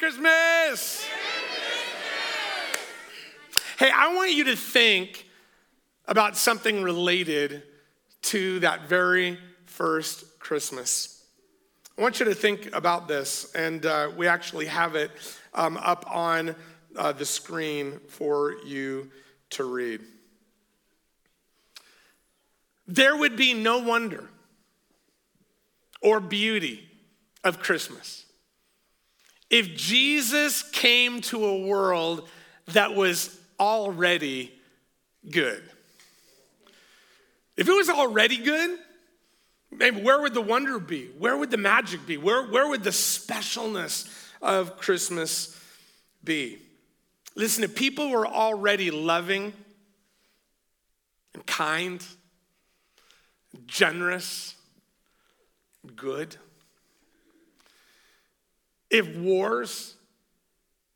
Christmas! Hey, I want you to think about something related to that very first Christmas. I want you to think about this, and uh, we actually have it um, up on uh, the screen for you to read. There would be no wonder or beauty of Christmas if Jesus came to a world that was already good. If it was already good, maybe where would the wonder be? Where would the magic be? Where, where would the specialness of Christmas be? Listen, if people were already loving and kind, generous, good, if wars,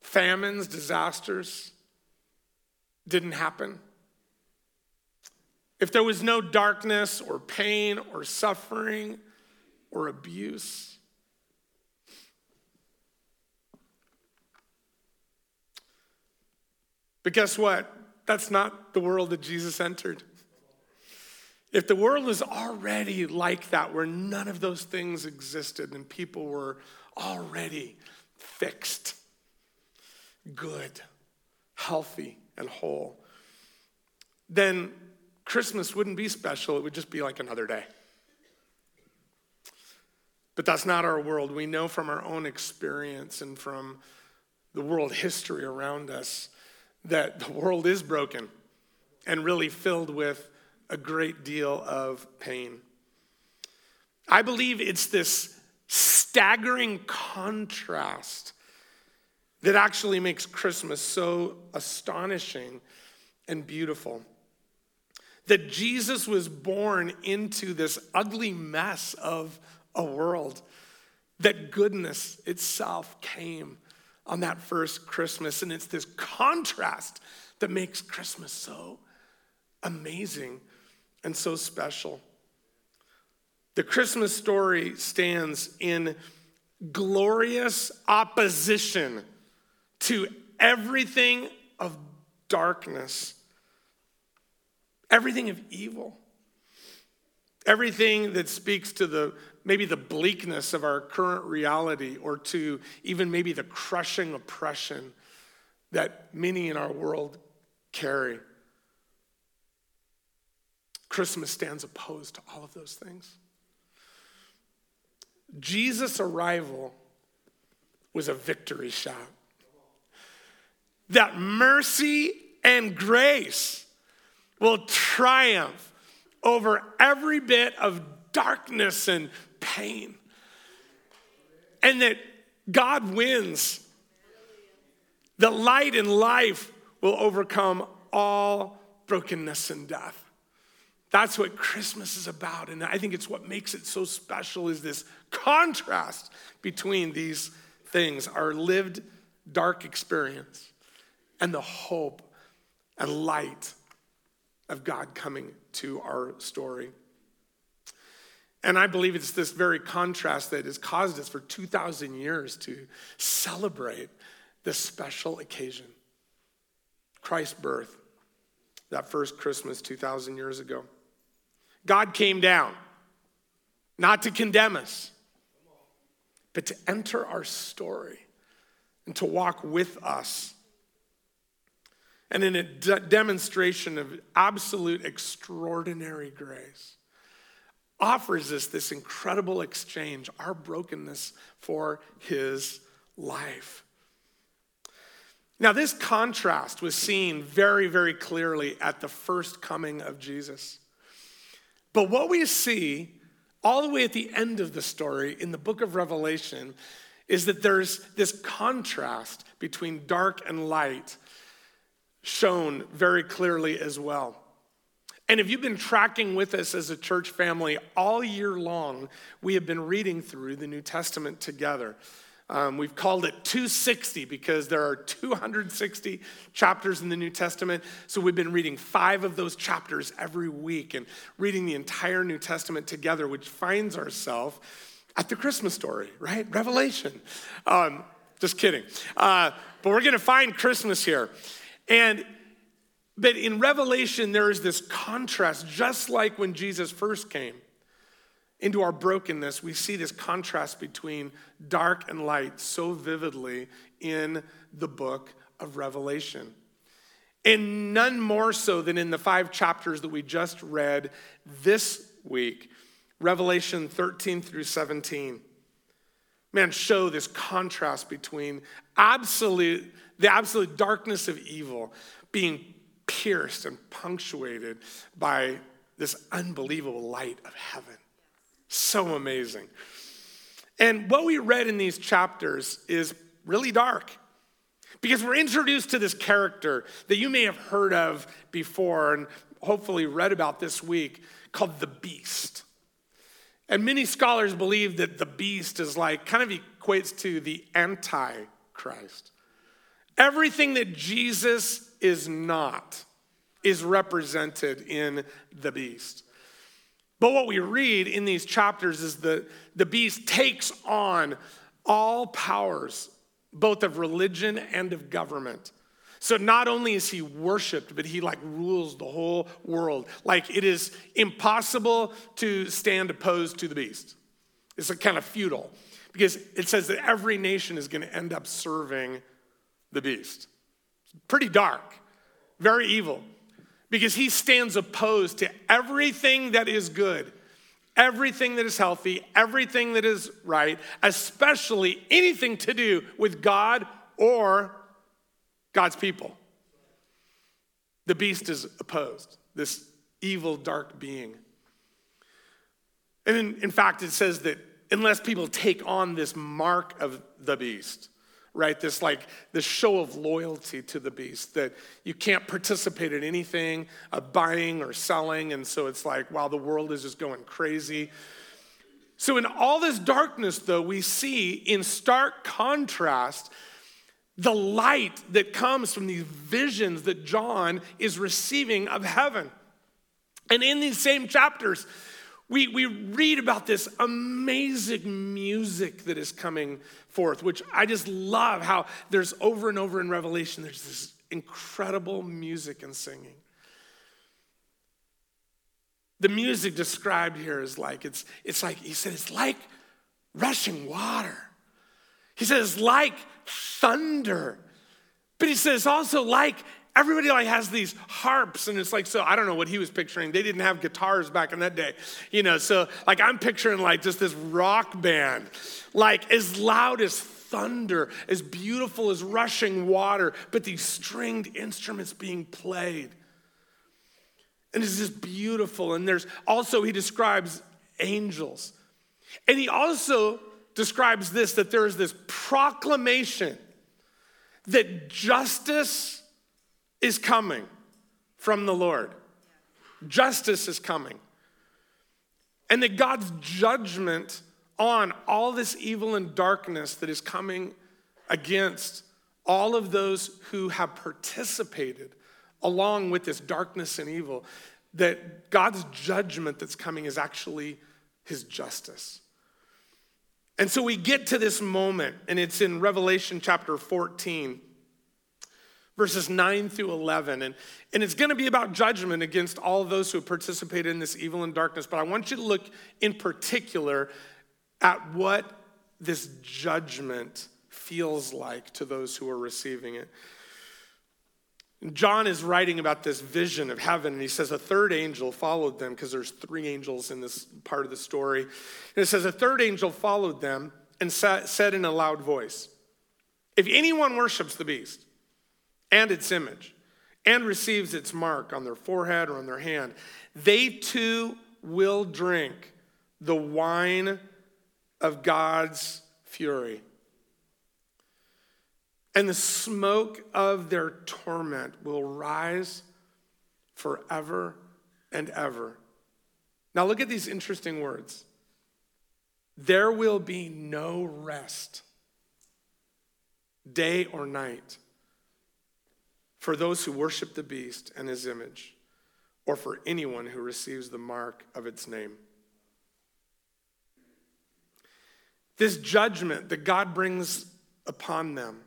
famines, disasters didn't happen, if there was no darkness or pain or suffering or abuse, but guess what? That's not the world that Jesus entered. If the world was already like that, where none of those things existed and people were already fixed, good, healthy, and whole, then Christmas wouldn't be special. It would just be like another day. But that's not our world. We know from our own experience and from the world history around us that the world is broken and really filled with a great deal of pain. I believe it's this staggering contrast that actually makes Christmas so astonishing and beautiful. That Jesus was born into this ugly mess of a world, that goodness itself came on that first Christmas. And it's this contrast that makes Christmas so amazing and so special. The Christmas story stands in glorious opposition to everything of darkness, everything of evil, everything that speaks to the maybe the bleakness of our current reality or to even maybe the crushing oppression that many in our world carry. Christmas stands opposed to all of those things. Jesus' arrival was a victory shout. That mercy and grace will triumph over every bit of darkness and pain. And that God wins. The light and life will overcome all brokenness and death. That's what Christmas is about. And I think it's what makes it so special is this contrast between these things, our lived dark experience and the hope and light of God coming to our story. And I believe it's this very contrast that has caused us for 2,000 years to celebrate this special occasion Christ's birth, that first Christmas 2,000 years ago. God came down, not to condemn us, but to enter our story and to walk with us. And in a de- demonstration of absolute extraordinary grace, offers us this incredible exchange, our brokenness for his life. Now, this contrast was seen very, very clearly at the first coming of Jesus. But what we see all the way at the end of the story in the book of Revelation is that there's this contrast between dark and light shown very clearly as well. And if you've been tracking with us as a church family all year long, we have been reading through the New Testament together. Um, we've called it 260 because there are 260 chapters in the New Testament. So we've been reading five of those chapters every week and reading the entire New Testament together, which finds ourselves at the Christmas story, right? Revelation. Um, Just kidding. Uh, but we're going to find Christmas here. And but in Revelation, there is this contrast, just like when Jesus first came into our brokenness, we see this contrast between dark and light so vividly in the book of Revelation. And none more so than in the five chapters that we just read this week, Revelation 13 through 17. Man, show this contrast between absolute, the absolute darkness of evil being pierced and punctuated by this unbelievable light of heaven. So amazing. And what we read in these chapters is really dark because we're introduced to this character that you may have heard of before and hopefully read about this week called the beast. And many scholars believe that the beast is like, kind of equates to the antichrist. Everything that Jesus is not is represented in the beast. But what we read in these chapters is that the beast takes on all powers, both of religion and of government. So not only is he worshiped, but he like rules the whole world. Like it is impossible to stand opposed to the beast. It's a kind of futile because it says that every nation is going to end up serving the beast. Pretty dark, very evil because he stands opposed to everything that is good, everything that is healthy, everything that is right, especially anything to do with God or God's people. The beast is opposed, this evil, dark being. And in, in fact, it says that unless people take on this mark of the beast, right? This like this show of loyalty to the beast that you can't participate in anything of buying or selling. And so it's like, wow, the world is just going crazy. So in all this darkness, though, we see in stark contrast the light that comes from these visions that John is receiving of heaven. And in these same chapters, we, we read about this amazing music that is coming forth, which I just love how there's over and over in Revelation, there's this incredible music and singing. The music described here is like, it's, it's like, he said, it's like rushing water. He says, like thunder. But he says also like everybody like has these harps and it's like so i don't know what he was picturing. They didn't have guitars back in that day you know so like i'm picturing like just this rock band like as loud as thunder as beautiful as rushing water but these stringed instruments being played. And it's just beautiful and there's also he describes angels. And he also describes this that there is this proclamation that justice is coming from the Lord. Justice is coming. And that God's judgment on all this evil and darkness that is coming against all of those who have participated along with this darkness and evil, that God's judgment that's coming is actually his justice. And so we get to this moment, and it's in Revelation chapter 14 verses 9 through 11. And, and it's going to be about judgment against all those who have participated in this evil and darkness. But I want you to look in particular at what this judgment feels like to those who are receiving it. John is writing about this vision of heaven, and he says a third angel followed them because there's three angels in this part of the story. And it says a third angel followed them and said in a loud voice, If anyone worships the beast, and its image and receives its mark on their forehead or on their hand, they too will drink the wine of God's fury. And the smoke of their torment will rise forever and ever. Now, look at these interesting words. There will be no rest, day or night for those who worship the beast and his image, or for anyone who receives the mark of its name. This judgment that God brings upon them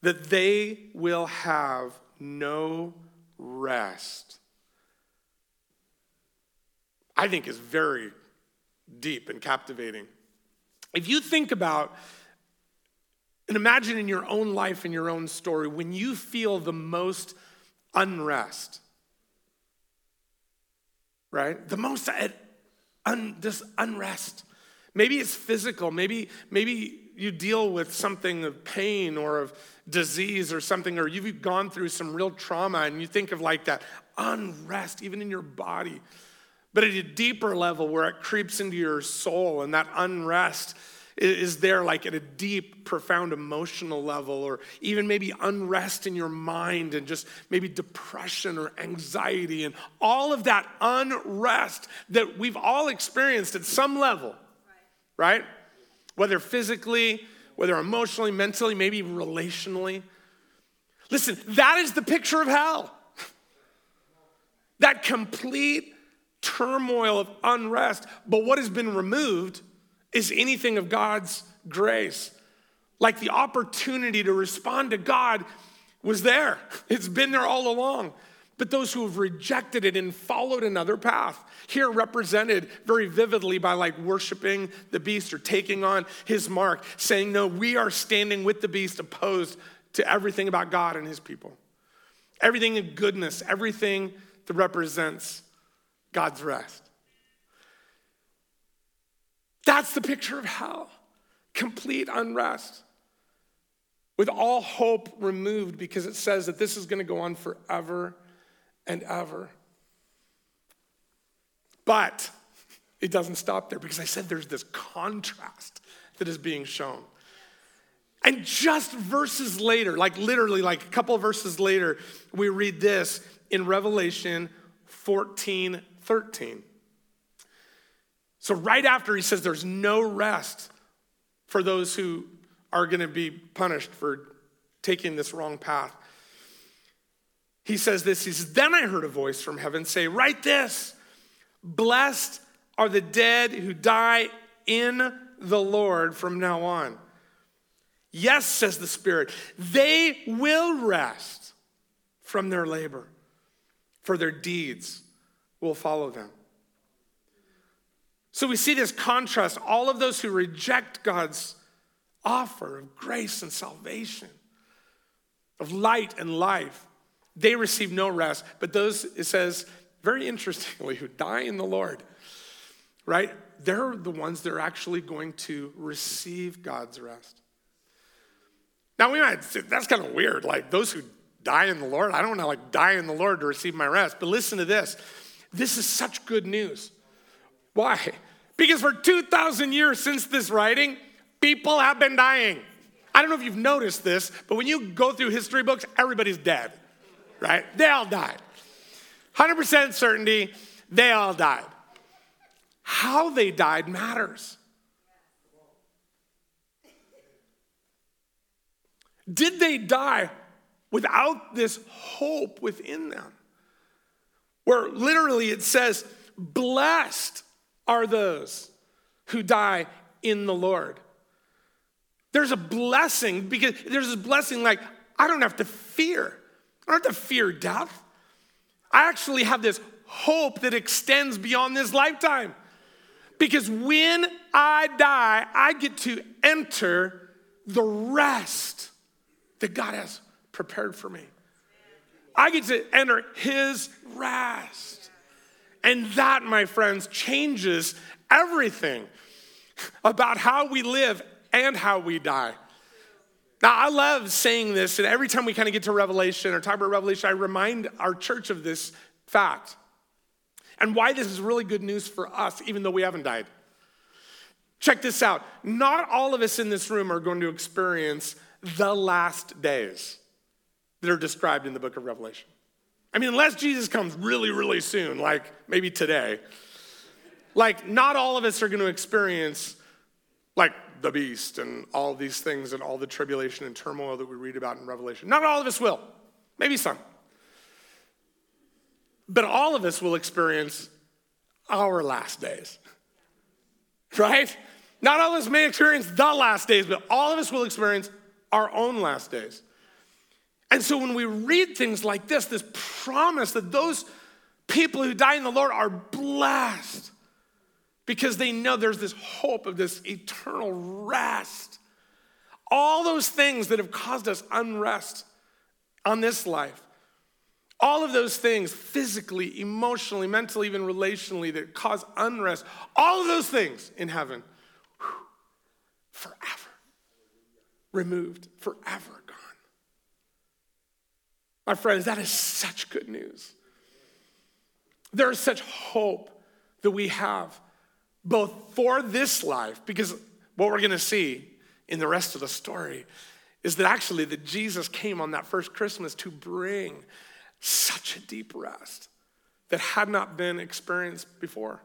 that they will have no rest. I think is very deep and captivating. If you think about and imagine in your own life, in your own story, when you feel the most unrest, right? The most uh, un, this unrest. Maybe it's physical. Maybe, maybe you deal with something of pain or of disease or something, or you've gone through some real trauma and you think of like that unrest, even in your body. But at a deeper level where it creeps into your soul and that unrest is there like at a deep, profound emotional level, or even maybe unrest in your mind and just maybe depression or anxiety and all of that unrest that we've all experienced at some level, right? Whether physically, whether emotionally, mentally, maybe relationally. Listen, that is the picture of hell. That complete turmoil of unrest. But what has been removed is anything of God's grace. Like the opportunity to respond to God was there, it's been there all along. But those who have rejected it and followed another path, here represented very vividly by like worshiping the beast or taking on his mark, saying, No, we are standing with the beast opposed to everything about God and his people. Everything in goodness, everything that represents God's rest. That's the picture of hell complete unrest with all hope removed because it says that this is going to go on forever and ever. But it doesn't stop there because I said there's this contrast that is being shown. And just verses later, like literally, like a couple verses later, we read this in Revelation 14 13. So, right after he says there's no rest for those who are going to be punished for taking this wrong path, he says this. He says, Then I heard a voice from heaven say, Write this Blessed are the dead who die in the Lord from now on. Yes, says the Spirit, they will rest from their labor, for their deeds will follow them. So we see this contrast. All of those who reject God's offer of grace and salvation, of light and life, they receive no rest. But those, it says, very interestingly, who die in the Lord, right? They're the ones that are actually going to receive God's rest. Now we might say that's kind of weird. Like those who die in the Lord, I don't want to like die in the Lord to receive my rest. But listen to this. This is such good news. Why? Because for 2,000 years since this writing, people have been dying. I don't know if you've noticed this, but when you go through history books, everybody's dead, right? They all died. 100% certainty, they all died. How they died matters. Did they die without this hope within them? Where literally it says, Blessed are those who die in the Lord. There's a blessing because there's this blessing like, I don't have to fear. I don't have to fear death. I actually have this hope that extends beyond this lifetime. Because when I die, I get to enter the rest that God has prepared for me. I get to enter His rest. And that, my friends, changes everything about how we live and how we die. Now, I love saying this, and every time we kind of get to Revelation or talk about Revelation, I remind our church of this fact and why this is really good news for us, even though we haven't died. Check this out. Not all of us in this room are going to experience the last days that are described in the book of Revelation. I mean, unless Jesus comes really, really soon, like maybe today, like not all of us are going to experience like the beast and all these things and all the tribulation and turmoil that we read about in Revelation. Not all of us will, maybe some. But all of us will experience our last days, right? Not all of us may experience the last days, but all of us will experience our own last days. And so when we read things like this, this promise that those people who die in the Lord are blessed because they know there's this hope of this eternal rest. All those things that have caused us unrest on this life, all of those things, physically, emotionally, mentally, even relationally, that cause unrest, all of those things in heaven, whew, forever removed, forever. My friends, that is such good news. There is such hope that we have both for this life, because what we're gonna see in the rest of the story is that actually that Jesus came on that first Christmas to bring such a deep rest that had not been experienced before.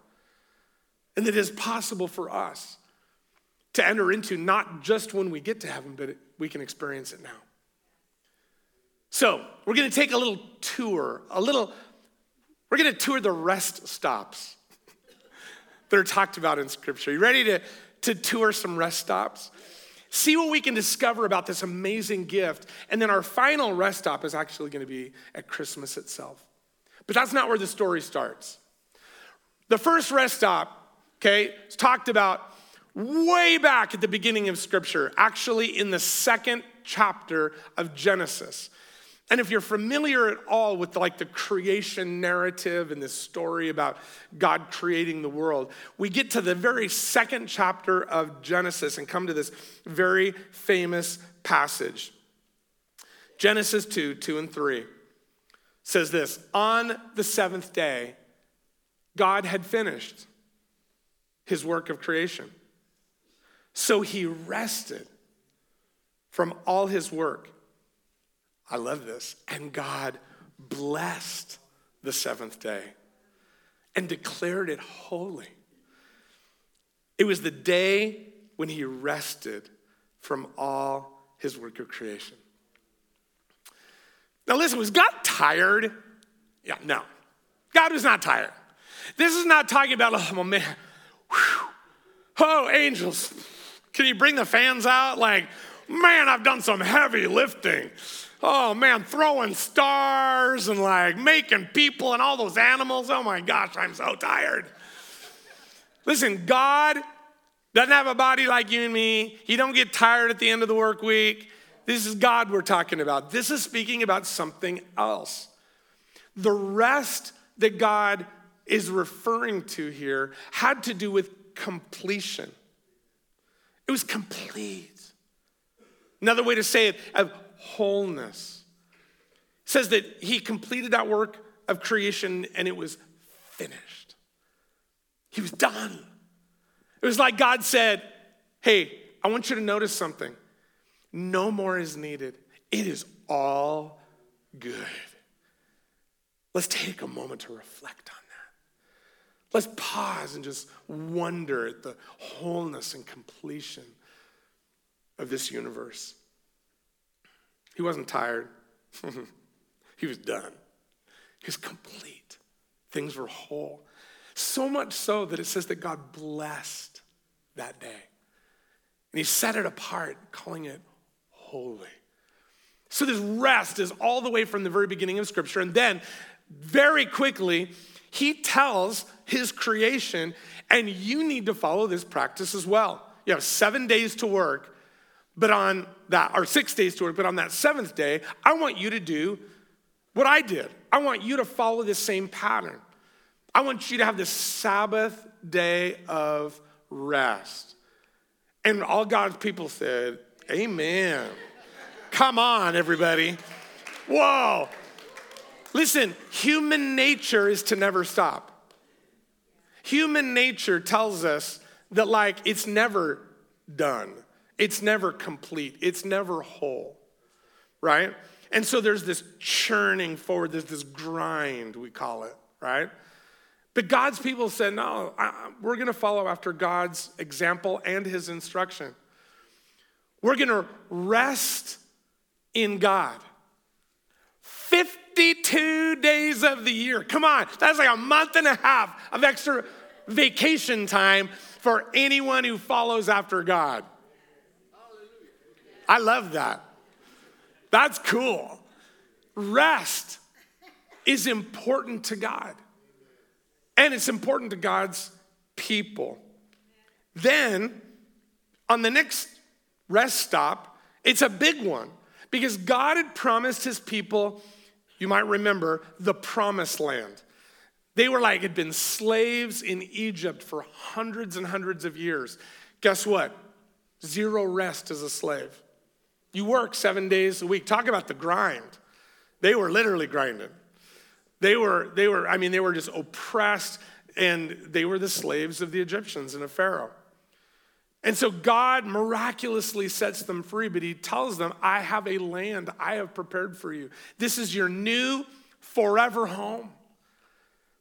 And that is possible for us to enter into not just when we get to heaven, but we can experience it now. So, we're gonna take a little tour, a little, we're gonna tour the rest stops that are talked about in Scripture. You ready to, to tour some rest stops? See what we can discover about this amazing gift. And then our final rest stop is actually going to be at Christmas itself. But that's not where the story starts. The first rest stop, okay, is talked about way back at the beginning of Scripture, actually in the second chapter of Genesis. And if you're familiar at all with like the creation narrative and this story about God creating the world, we get to the very second chapter of Genesis and come to this very famous passage. Genesis 2, 2 and 3 says this On the seventh day, God had finished his work of creation. So he rested from all his work I love this. And God blessed the seventh day and declared it holy. It was the day when he rested from all his work of creation. Now, listen, was God tired? Yeah, no. God was not tired. This is not talking about, oh man, whew. oh, angels, can you bring the fans out? Like, man, I've done some heavy lifting oh man, throwing stars and like making people and all those animals. Oh my gosh, I'm so tired. Listen, God doesn't have a body like you and me. He don't get tired at the end of the work week. This is God we're talking about. This is speaking about something else. The rest that God is referring to here had to do with completion. It was complete. Another way to say it, wholeness. It says that he completed that work of creation and it was finished. He was done. It was like God said, Hey, I want you to notice something. No more is needed. It is all good. Let's take a moment to reflect on that. Let's pause and just wonder at the wholeness and completion of this universe. He wasn't tired, he was done. He was complete. Things were whole. So much so that it says that God blessed that day. And he set it apart, calling it holy. So this rest is all the way from the very beginning of Scripture. And then, very quickly, he tells his creation, and you need to follow this practice as well. You have seven days to work, but on that, or six days to work, but on that seventh day, I want you to do what I did. I want you to follow the same pattern. I want you to have this Sabbath day of rest. And all God's people said, Amen. Come on, everybody. Whoa. Listen, human nature is to never stop. Human nature tells us that, like, it's never done. It's never complete, it's never whole, right? And so there's this churning forward, there's this grind, we call it, right? But God's people said, no, I, we're gonna follow after God's example and his instruction. We're gonna rest in God. 52 days of the year. Come on, that's like a month and a half of extra vacation time for anyone who follows after God. I love that. That's cool. Rest is important to God, and it's important to God's people. Then, on the next rest stop, it's a big one because God had promised his people, you might remember, the promised land. They were like, had been slaves in Egypt for hundreds and hundreds of years. Guess what? Zero rest as a slave. You work seven days a week. Talk about the grind. They were literally grinding. They were, they were, I mean, they were just oppressed and they were the slaves of the Egyptians and of Pharaoh. And so God miraculously sets them free, but he tells them, I have a land I have prepared for you. This is your new forever home.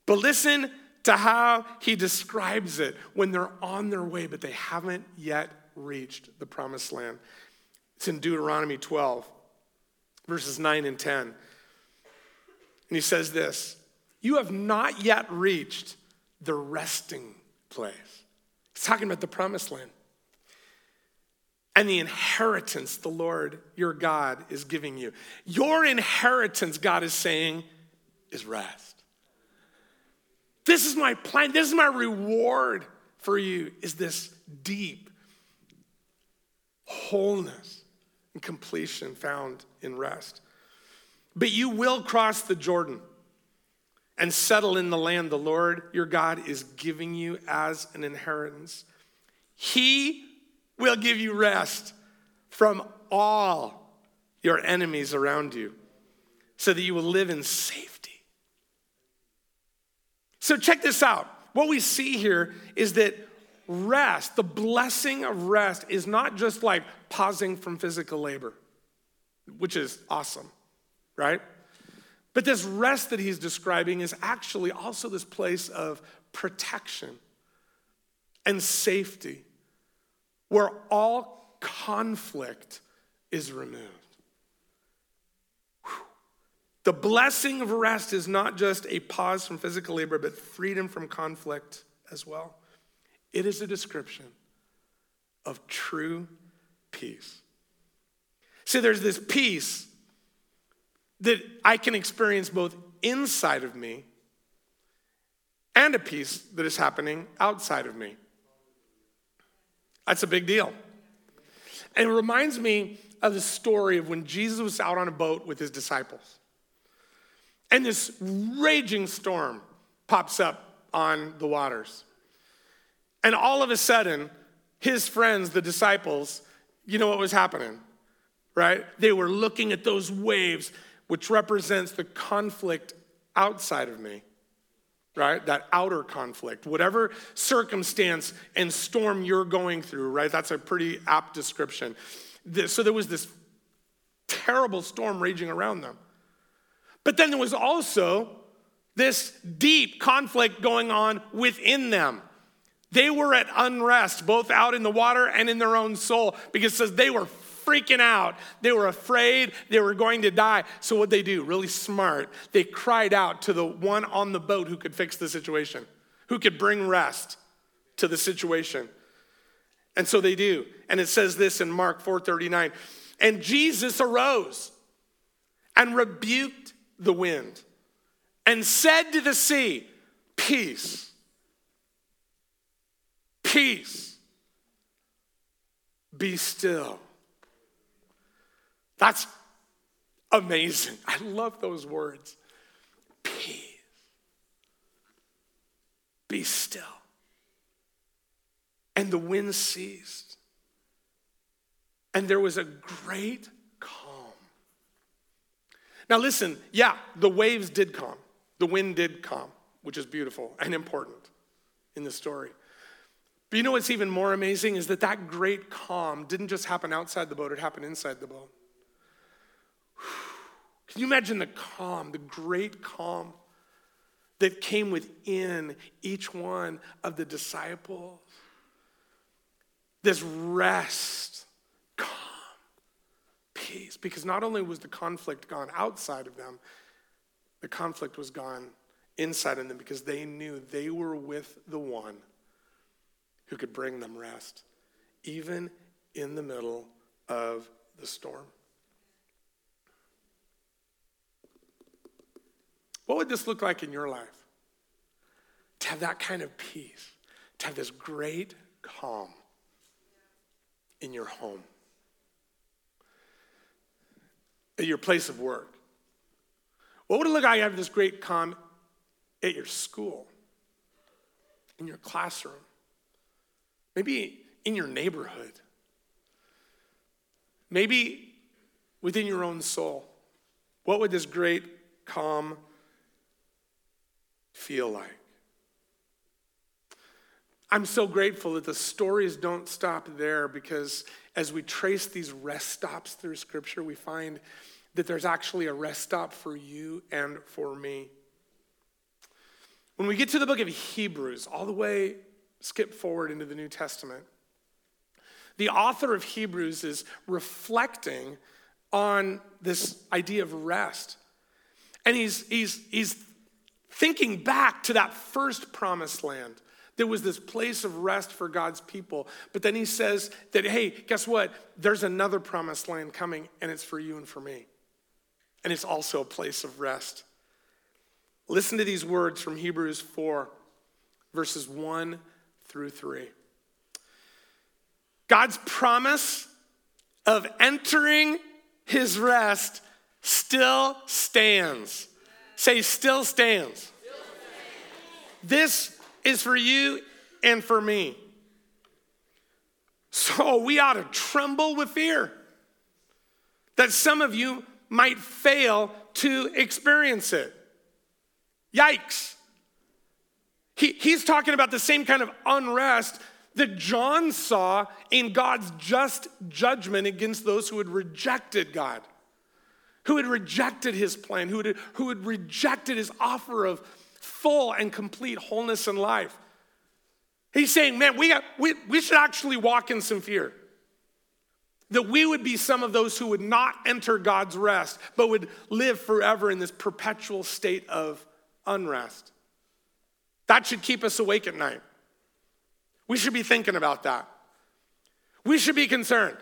But listen to how he describes it when they're on their way, but they haven't yet reached the promised land. It's in Deuteronomy 12, verses 9 and 10. And he says this You have not yet reached the resting place. He's talking about the promised land and the inheritance the Lord your God is giving you. Your inheritance, God is saying, is rest. This is my plan. This is my reward for you is this deep wholeness and completion found in rest. But you will cross the Jordan and settle in the land the Lord your God is giving you as an inheritance. He will give you rest from all your enemies around you so that you will live in safety. So, check this out. What we see here is that rest, the blessing of rest, is not just like pausing from physical labor, which is awesome, right? But this rest that he's describing is actually also this place of protection and safety where all conflict is removed. Whew. The blessing of rest is not just a pause from physical labor, but freedom from conflict as well. It is a description of true peace. See, there's this peace that I can experience both inside of me and a peace that is happening outside of me. That's a big deal. And it reminds me of the story of when Jesus was out on a boat with his disciples. And this raging storm pops up on the waters. And all of a sudden, his friends, the disciples, you know what was happening, right? They were looking at those waves, which represents the conflict outside of me right? That outer conflict, whatever circumstance and storm you're going through, right? That's a pretty apt description. So there was this terrible storm raging around them. But then there was also this deep conflict going on within them. They were at unrest, both out in the water and in their own soul, because says they were freaking out. They were afraid they were going to die. So, what they do, really smart, they cried out to the one on the boat who could fix the situation, who could bring rest to the situation. And so they do. And it says this in Mark 4:39. And Jesus arose and rebuked the wind and said to the sea, Peace, peace, be still. That's amazing. I love those words. Peace. Be still. And the wind ceased. And there was a great calm. Now, listen, yeah, the waves did calm. The wind did calm, which is beautiful and important in the story. But you know what's even more amazing is that that great calm didn't just happen outside the boat, it happened inside the boat. Can you imagine the calm, the great calm that came within each one of the disciples? This rest, calm, peace. Because not only was the conflict gone outside of them, the conflict was gone inside of them because they knew they were with the one who could bring them rest, even in the middle of the storm. What would this look like in your life? To have that kind of peace, to have this great calm in your home, at your place of work. What would it look like to have this great calm at your school, in your classroom, maybe in your neighborhood, maybe within your own soul? What would this great calm feel like? I'm so grateful that the stories don't stop there because as we trace these rest stops through Scripture, we find that there's actually a rest stop for you and for me. When we get to the book of Hebrews, all the way skip forward into the New Testament, the author of Hebrews is reflecting on this idea of rest. And he's, he's, he's thinking back to that first promised land. There was this place of rest for God's people. But then he says that, hey, guess what? There's another promised land coming, and it's for you and for me. And it's also a place of rest. Listen to these words from Hebrews 4, verses 1 through 3. God's promise of entering his rest still stands. Say, still stands. Still stands. This is for you and for me. So we ought to tremble with fear that some of you might fail to experience it. Yikes. He, he's talking about the same kind of unrest that John saw in God's just judgment against those who had rejected God, who had rejected his plan, who had, who had rejected his offer of full and complete wholeness in life. He's saying, man, we, got, we, we should actually walk in some fear. That we would be some of those who would not enter God's rest, but would live forever in this perpetual state of unrest. That should keep us awake at night. We should be thinking about that. We should be concerned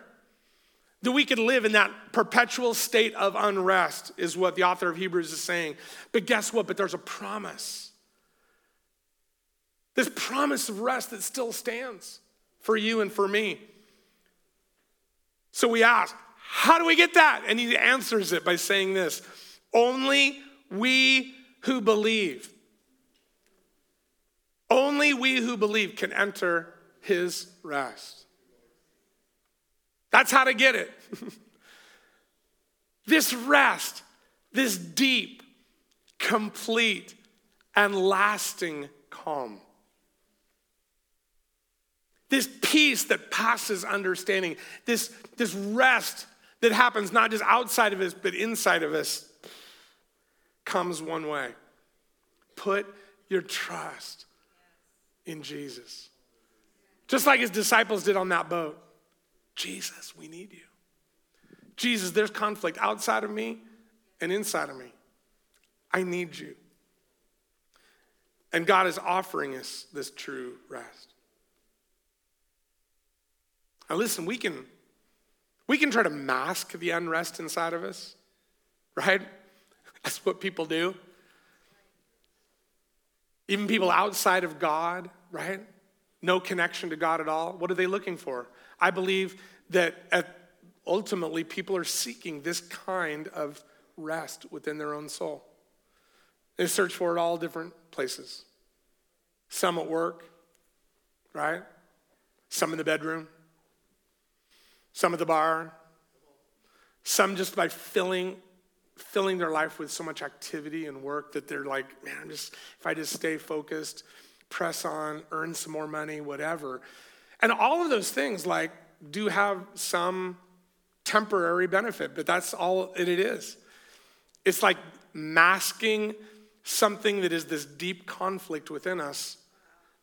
that we could live in that perpetual state of unrest, is what the author of Hebrews is saying. But guess what? But there's a promise. This promise of rest that still stands for you and for me. So we ask, how do we get that? And he answers it by saying this Only we who believe. Only we who believe can enter his rest. That's how to get it. this rest, this deep, complete, and lasting calm. This peace that passes understanding, this, this rest that happens not just outside of us, but inside of us comes one way put your trust in Jesus. Just like his disciples did on that boat. Jesus, we need you. Jesus, there's conflict outside of me and inside of me. I need you. And God is offering us this true rest. Now listen, we can we can try to mask the unrest inside of us, right? That's what people do. Even people outside of God, right? No connection to God at all. What are they looking for? I believe that ultimately people are seeking this kind of rest within their own soul. They search for it all different places. Some at work, right? Some in the bedroom, some at the bar, some just by filling filling their life with so much activity and work that they're like, man, I'm just, if I just stay focused, press on, earn some more money, whatever. And all of those things, like, do have some temporary benefit, but that's all it is. It's like masking something that is this deep conflict within us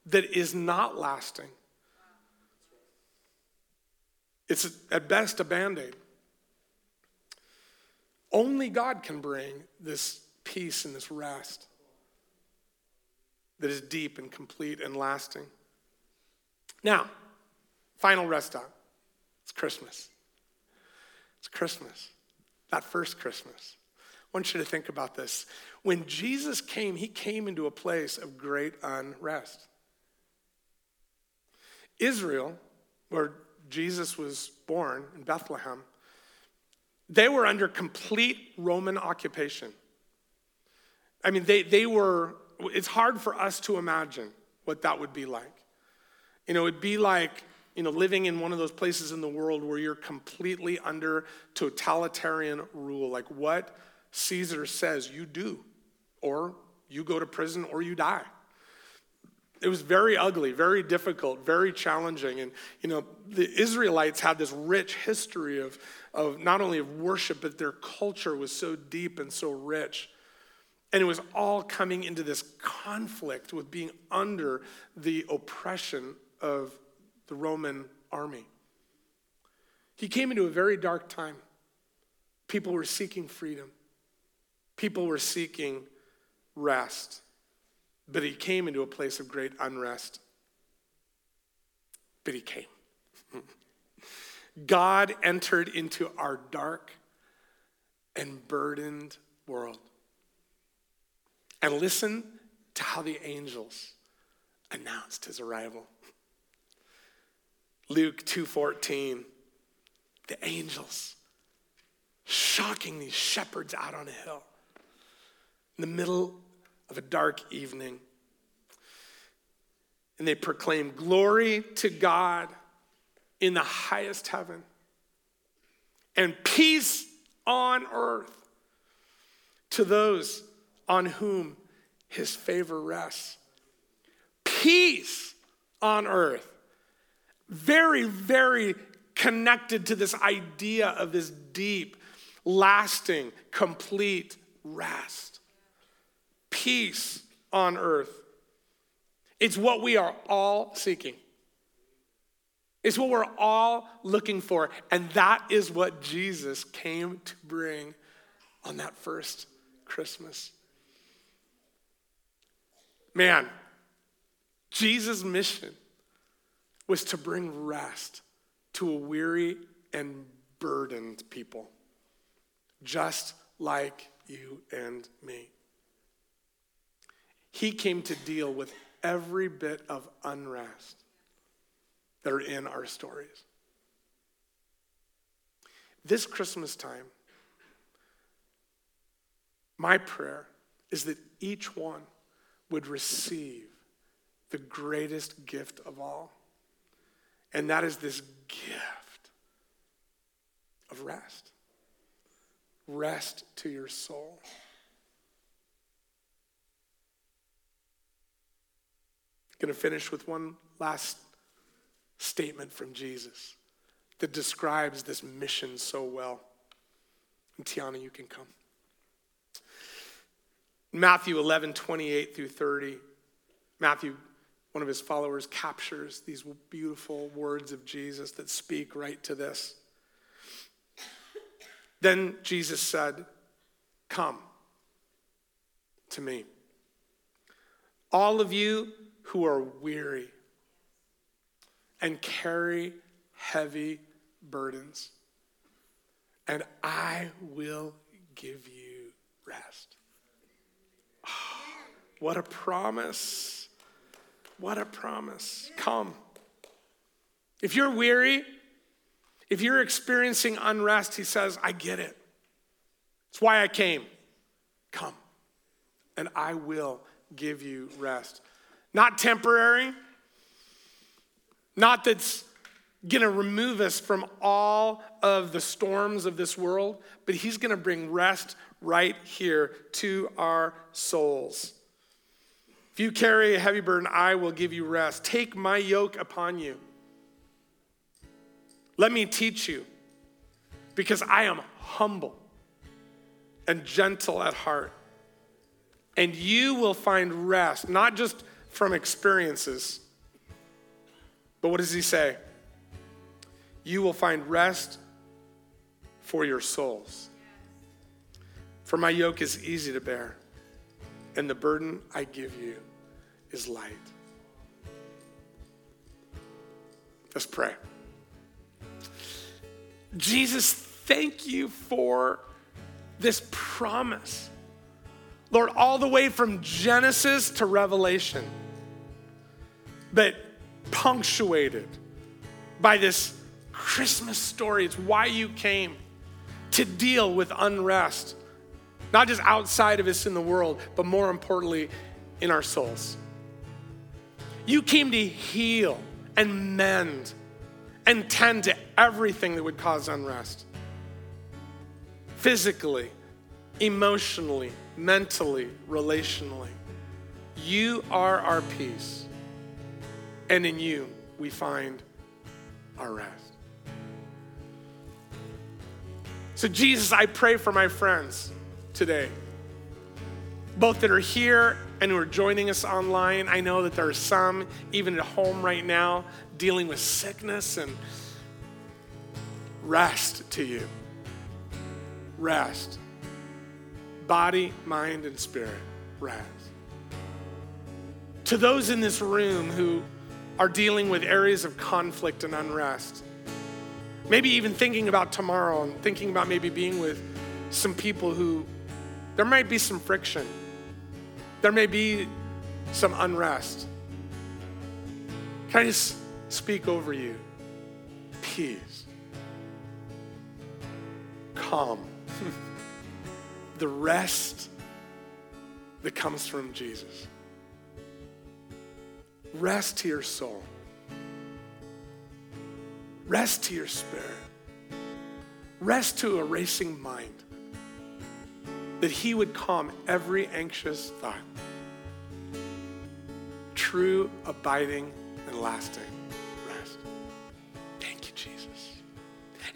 that is not lasting. It's at best a band aid. Only God can bring this peace and this rest that is deep and complete and lasting. Now, final rest stop. It's Christmas. It's Christmas. That first Christmas. I want you to think about this. When Jesus came, he came into a place of great unrest. Israel, where Jesus was born in Bethlehem, they were under complete Roman occupation. I mean, they, they were, it's hard for us to imagine what that would be like. You know, it'd be like, you know, living in one of those places in the world where you're completely under totalitarian rule. Like what Caesar says, you do, or you go to prison or you die. It was very ugly, very difficult, very challenging. And, you know, the Israelites had this rich history of, of not only of worship, but their culture was so deep and so rich. And it was all coming into this conflict with being under the oppression of the Roman army. He came into a very dark time. People were seeking freedom, people were seeking rest. But he came into a place of great unrest. But he came. God entered into our dark and burdened world. And listen to how the angels announced his arrival. Luke 2:14 the angels shocking these shepherds out on a hill in the middle of a dark evening. And they proclaim glory to God in the highest heaven and peace on earth to those on whom his favor rests. Peace on earth. Very, very connected to this idea of this deep, lasting, complete rest peace on earth. It's what we are all seeking. It's what we're all looking for. And that is what Jesus came to bring on that first Christmas. Man, Jesus' mission was to bring rest to a weary and burdened people, just like you and me. He came to deal with every bit of unrest that are in our stories. This Christmas time, my prayer is that each one would receive the greatest gift of all. And that is this gift of rest. Rest to your soul. Going to finish with one last statement from Jesus that describes this mission so well. And Tiana, you can come. Matthew 11, 28 through 30. Matthew, one of his followers, captures these beautiful words of Jesus that speak right to this. Then Jesus said, Come to me. All of you who are weary and carry heavy burdens, and I will give you rest. What a promise! What a promise. Come. If you're weary, if you're experiencing unrest, he says, I get it. It's why I came. Come, and I will give you rest. Not temporary, not that's to remove us from all of the storms of this world, but He's to bring rest right here to our souls. If you carry a heavy burden, I will give you rest. Take my yoke upon you. Let me teach you, because I am humble and gentle at heart. And you will find rest, not just from experiences. But what does he say? You will find rest for your souls. For my yoke is easy to bear, and the burden I give you is light. Let's pray. Jesus, thank you for this promise. Lord, all the way from Genesis to Revelation, but punctuated by this Christmas story. It's why you came to deal with unrest, not just outside of us in the world, but more importantly, in our souls. You came to heal and mend and tend to everything that would cause unrest physically, emotionally, mentally, relationally. You are our peace, and in you we find our rest. So, Jesus, I pray for my friends today, both that are here and who are joining us online. I know that there are some, even at home right now, dealing with sickness and rest to you. Rest. Body, mind, and spirit. Rest. To those in this room who are dealing with areas of conflict and unrest, maybe even thinking about tomorrow and thinking about maybe being with some people who there might be some friction, there may be some unrest. Can I just speak over you? Peace, calm, the rest that comes from Jesus. Rest to your soul. Rest to your spirit. Rest to a racing mind. That He would calm every anxious thought. True, abiding, and lasting rest. Thank you, Jesus.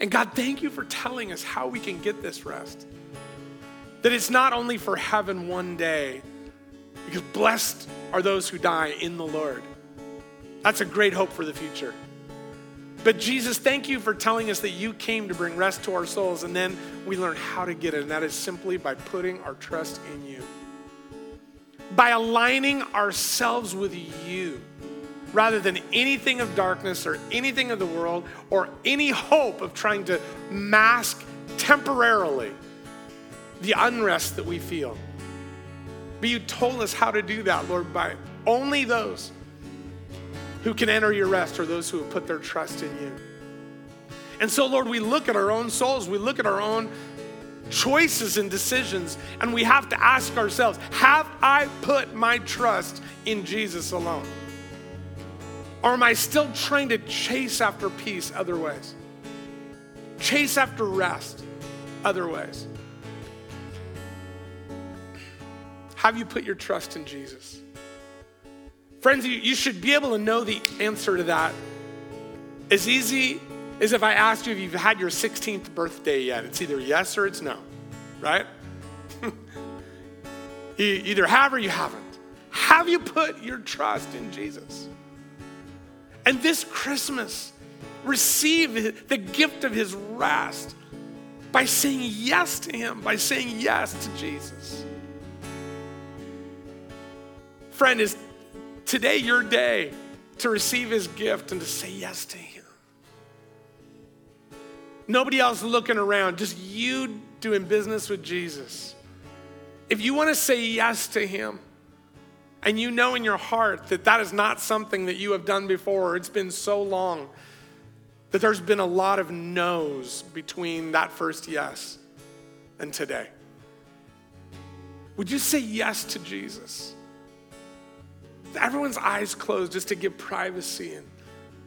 And God, thank you for telling us how we can get this rest. That it's not only for heaven one day, because blessed are those who die in the Lord. That's a great hope for the future. But Jesus, thank you for telling us that you came to bring rest to our souls, and then we learn how to get it, and that is simply by putting our trust in you. By aligning ourselves with you rather than anything of darkness or anything of the world or any hope of trying to mask temporarily the unrest that we feel. But you told us how to do that, Lord, by only those who can enter your rest are those who have put their trust in you. And so, Lord, we look at our own souls, we look at our own choices and decisions, and we have to ask ourselves Have I put my trust in Jesus alone? Or am I still trying to chase after peace other ways? Chase after rest other ways? Have you put your trust in Jesus? Friends, you, should be able to know the answer to that as easy as if I asked you if you've had your 16th birthday yet. It's either yes or it's no, right? you either have or you haven't. Have you put your trust in Jesus? And this Christmas, receive the gift of his rest by saying yes to him, by saying yes to Jesus. Friend, is today your day to receive his gift and to say yes to him? Nobody else looking around, just you doing business with Jesus. If you want to say yes to him, and you know in your heart that that is not something that you have done before, it's been so long that there's been a lot of no's between that first yes and today. Would you say yes to Jesus? Everyone's eyes closed just to give privacy and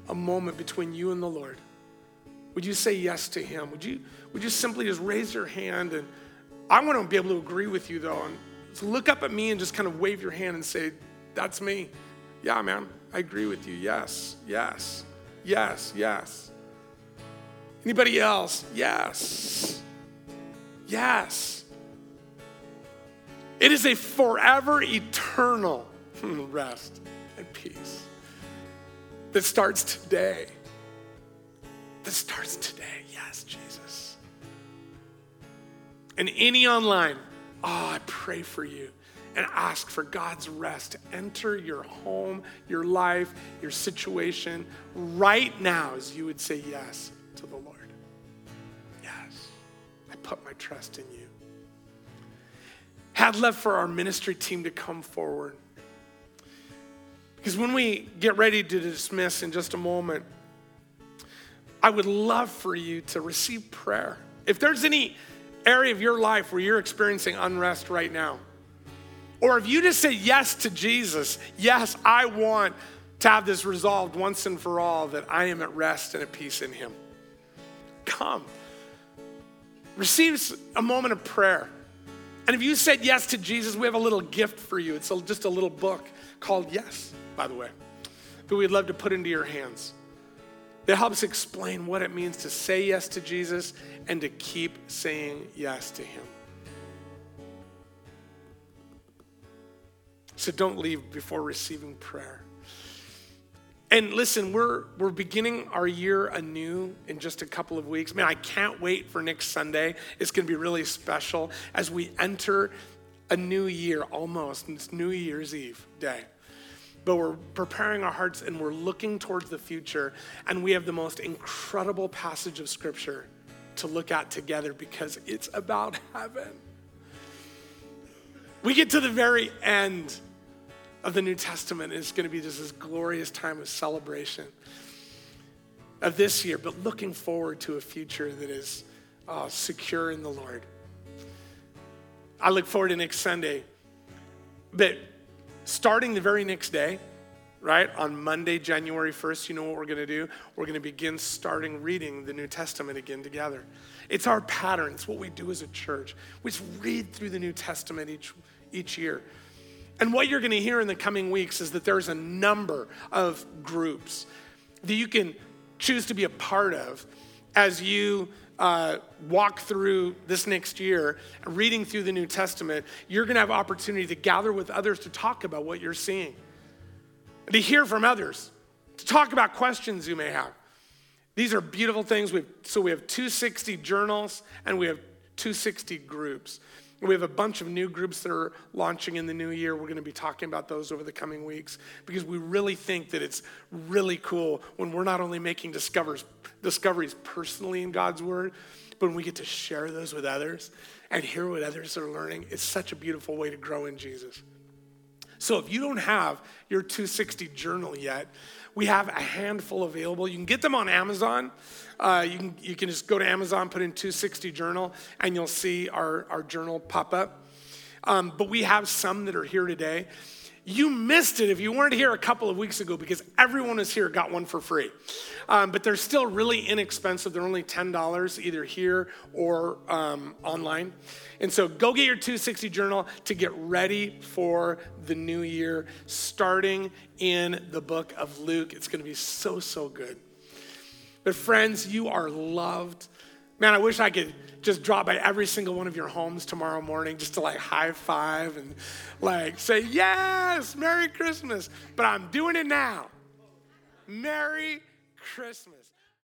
a moment between you and the Lord. Would you say yes to Him? Would you, would you simply just raise your hand? And I want to be able to agree with you, though. And so look up at me and just kind of wave your hand and say, That's me. Yeah, man, I agree with you. Yes, yes, yes, yes. Anybody else? Yes. Yes. It is a forever eternal rest and peace that starts today. That starts today. Yes, Jesus. And any online, oh, I pray for you. and ask for God's rest to enter your home, your life, your situation right now as you would say yes to the Lord. Yes, I put my trust in you. Had left for our ministry team to come forward. Because when we get ready to dismiss in just a moment, I would love for you to receive prayer. If there's any area of your life where you're experiencing unrest right now, or if you just say yes to Jesus, yes, I want to have this resolved once and for all that I am at rest and at peace in Him. Come. Receive a moment of prayer. And if you said yes to Jesus, we have a little gift for you. It's just a little book called Yes, by the way, that we'd love to put into your hands. That helps explain what it means to say yes to Jesus and to keep saying yes to Him. So don't leave before receiving prayer. And listen, we're, we're beginning our year anew in just a couple of weeks. Man, I can't wait for next Sunday. It's going to be really special as we enter a new year almost, and it's New Year's Eve day. But we're preparing our hearts and we're looking towards the future, and we have the most incredible passage of Scripture to look at together because it's about heaven. We get to the very end of the New Testament. And it's going to be just this glorious time of celebration of this year, but looking forward to a future that is uh, secure in the Lord. I look forward to next Sunday. But starting the very next day, right, on Monday, January 1st, you know what we're going to do? We're going to begin starting reading the New Testament again together. It's our pattern, it's what we do as a church. We just read through the New Testament each, each year. And what you're going to hear in the coming weeks is that there's a number of groups that you can choose to be a part of as you uh, walk through this next year, reading through the New Testament. You're going to have opportunity to gather with others to talk about what you're seeing, to hear from others, to talk about questions you may have. These are beautiful things. We've, so we have 260 journals and we have 260 groups. We have a bunch of new groups that are launching in the new year. We're going to be talking about those over the coming weeks because we really think that it's really cool when we're not only making discoveries, discoveries personally in God's Word, but when we get to share those with others and hear what others are learning. It's such a beautiful way to grow in Jesus. So if you don't have your 260 journal yet, we have a handful available. You can get them on Amazon. Uh, you, can, you can just go to Amazon, put in 260 Journal, and you'll see our, our journal pop up. Um, but we have some that are here today. You missed it if you weren't here a couple of weeks ago because everyone is here got one for free. Um, but they're still really inexpensive. They're only $10 either here or um, online. And so go get your 260 journal to get ready for the new year, starting in the book of Luke. It's going to be so, so good. But friends, you are loved. Man, I wish I could just drop by every single one of your homes tomorrow morning just to like high five and like say, Yes, Merry Christmas. But I'm doing it now. Merry Christmas.